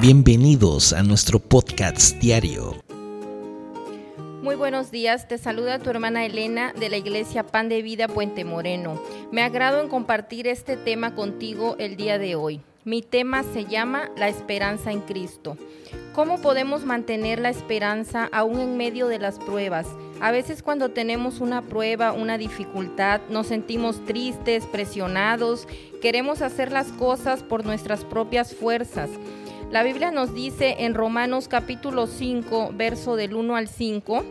Bienvenidos a nuestro podcast diario. Muy buenos días, te saluda tu hermana Elena de la Iglesia Pan de Vida Puente Moreno. Me agrado en compartir este tema contigo el día de hoy. Mi tema se llama La esperanza en Cristo. ¿Cómo podemos mantener la esperanza aún en medio de las pruebas? A veces cuando tenemos una prueba, una dificultad, nos sentimos tristes, presionados, queremos hacer las cosas por nuestras propias fuerzas. La Biblia nos dice en Romanos capítulo 5, verso del 1 al 5,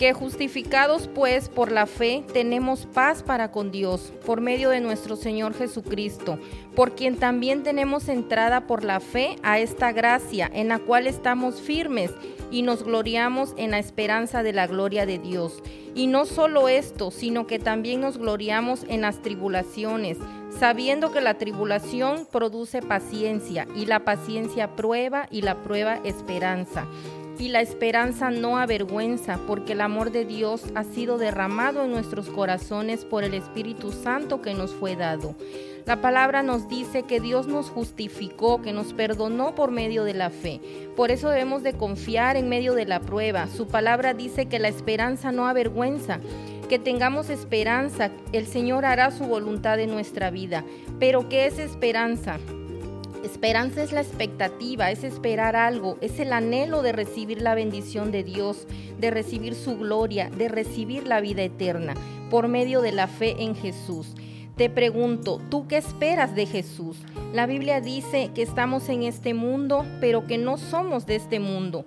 que justificados pues por la fe tenemos paz para con Dios por medio de nuestro Señor Jesucristo, por quien también tenemos entrada por la fe a esta gracia en la cual estamos firmes y nos gloriamos en la esperanza de la gloria de Dios. Y no solo esto, sino que también nos gloriamos en las tribulaciones, sabiendo que la tribulación produce paciencia y la paciencia prueba y la prueba esperanza y la esperanza no avergüenza, porque el amor de Dios ha sido derramado en nuestros corazones por el Espíritu Santo que nos fue dado. La palabra nos dice que Dios nos justificó, que nos perdonó por medio de la fe. Por eso debemos de confiar en medio de la prueba. Su palabra dice que la esperanza no avergüenza que tengamos esperanza, el Señor hará su voluntad en nuestra vida. Pero ¿qué es esperanza? Esperanza es la expectativa, es esperar algo, es el anhelo de recibir la bendición de Dios, de recibir su gloria, de recibir la vida eterna por medio de la fe en Jesús. Te pregunto, ¿tú qué esperas de Jesús? La Biblia dice que estamos en este mundo, pero que no somos de este mundo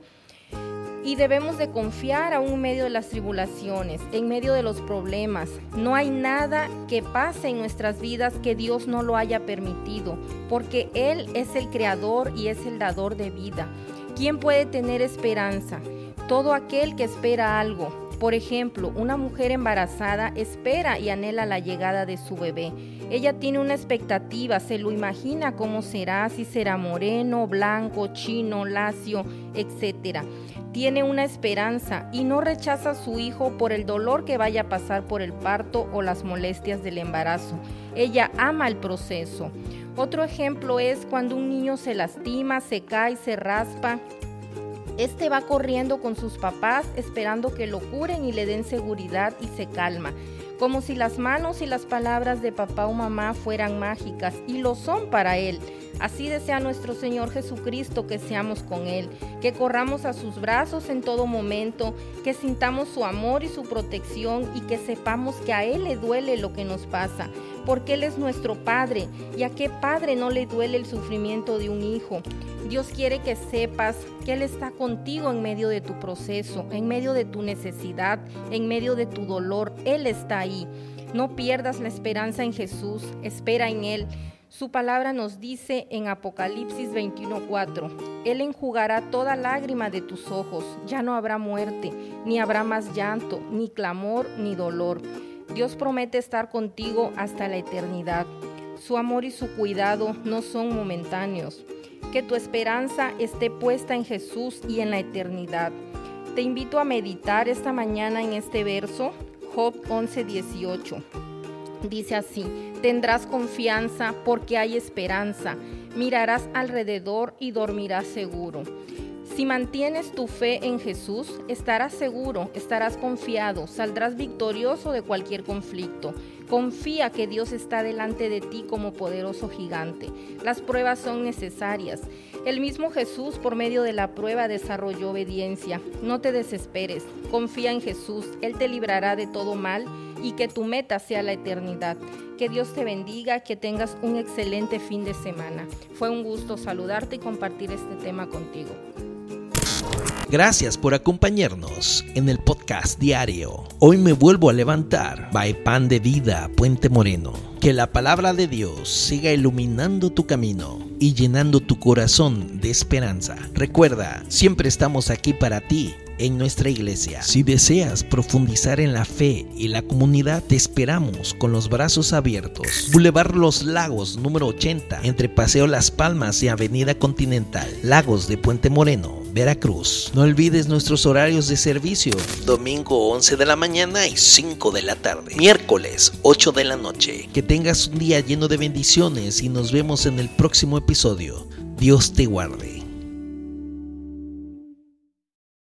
y debemos de confiar aún en medio de las tribulaciones, en medio de los problemas. No hay nada que pase en nuestras vidas que Dios no lo haya permitido, porque Él es el creador y es el dador de vida. ¿Quién puede tener esperanza? Todo aquel que espera algo. Por ejemplo, una mujer embarazada espera y anhela la llegada de su bebé. Ella tiene una expectativa, se lo imagina cómo será, si será moreno, blanco, chino, lacio, etc tiene una esperanza y no rechaza a su hijo por el dolor que vaya a pasar por el parto o las molestias del embarazo. Ella ama el proceso. Otro ejemplo es cuando un niño se lastima, se cae, se raspa. Este va corriendo con sus papás esperando que lo curen y le den seguridad y se calma como si las manos y las palabras de papá o mamá fueran mágicas, y lo son para Él. Así desea nuestro Señor Jesucristo que seamos con Él, que corramos a sus brazos en todo momento, que sintamos su amor y su protección y que sepamos que a Él le duele lo que nos pasa, porque Él es nuestro Padre y a qué Padre no le duele el sufrimiento de un hijo. Dios quiere que sepas que Él está contigo en medio de tu proceso, en medio de tu necesidad, en medio de tu dolor. Él está ahí. No pierdas la esperanza en Jesús, espera en Él. Su palabra nos dice en Apocalipsis 21:4, Él enjugará toda lágrima de tus ojos, ya no habrá muerte, ni habrá más llanto, ni clamor, ni dolor. Dios promete estar contigo hasta la eternidad. Su amor y su cuidado no son momentáneos que tu esperanza esté puesta en Jesús y en la eternidad. Te invito a meditar esta mañana en este verso, Job 11:18. Dice así, tendrás confianza porque hay esperanza, mirarás alrededor y dormirás seguro. Si mantienes tu fe en Jesús, estarás seguro, estarás confiado, saldrás victorioso de cualquier conflicto. Confía que Dios está delante de ti como poderoso gigante. Las pruebas son necesarias. El mismo Jesús por medio de la prueba desarrolló obediencia. No te desesperes, confía en Jesús, Él te librará de todo mal y que tu meta sea la eternidad. Que Dios te bendiga, que tengas un excelente fin de semana. Fue un gusto saludarte y compartir este tema contigo. Gracias por acompañarnos en el podcast diario. Hoy me vuelvo a levantar. By Pan de Vida, Puente Moreno. Que la palabra de Dios siga iluminando tu camino y llenando tu corazón de esperanza. Recuerda, siempre estamos aquí para ti en nuestra iglesia. Si deseas profundizar en la fe y la comunidad, te esperamos con los brazos abiertos. Boulevard Los Lagos, número 80, entre Paseo Las Palmas y Avenida Continental, Lagos de Puente Moreno. Veracruz. No olvides nuestros horarios de servicio. Domingo 11 de la mañana y 5 de la tarde. Miércoles 8 de la noche. Que tengas un día lleno de bendiciones y nos vemos en el próximo episodio. Dios te guarde.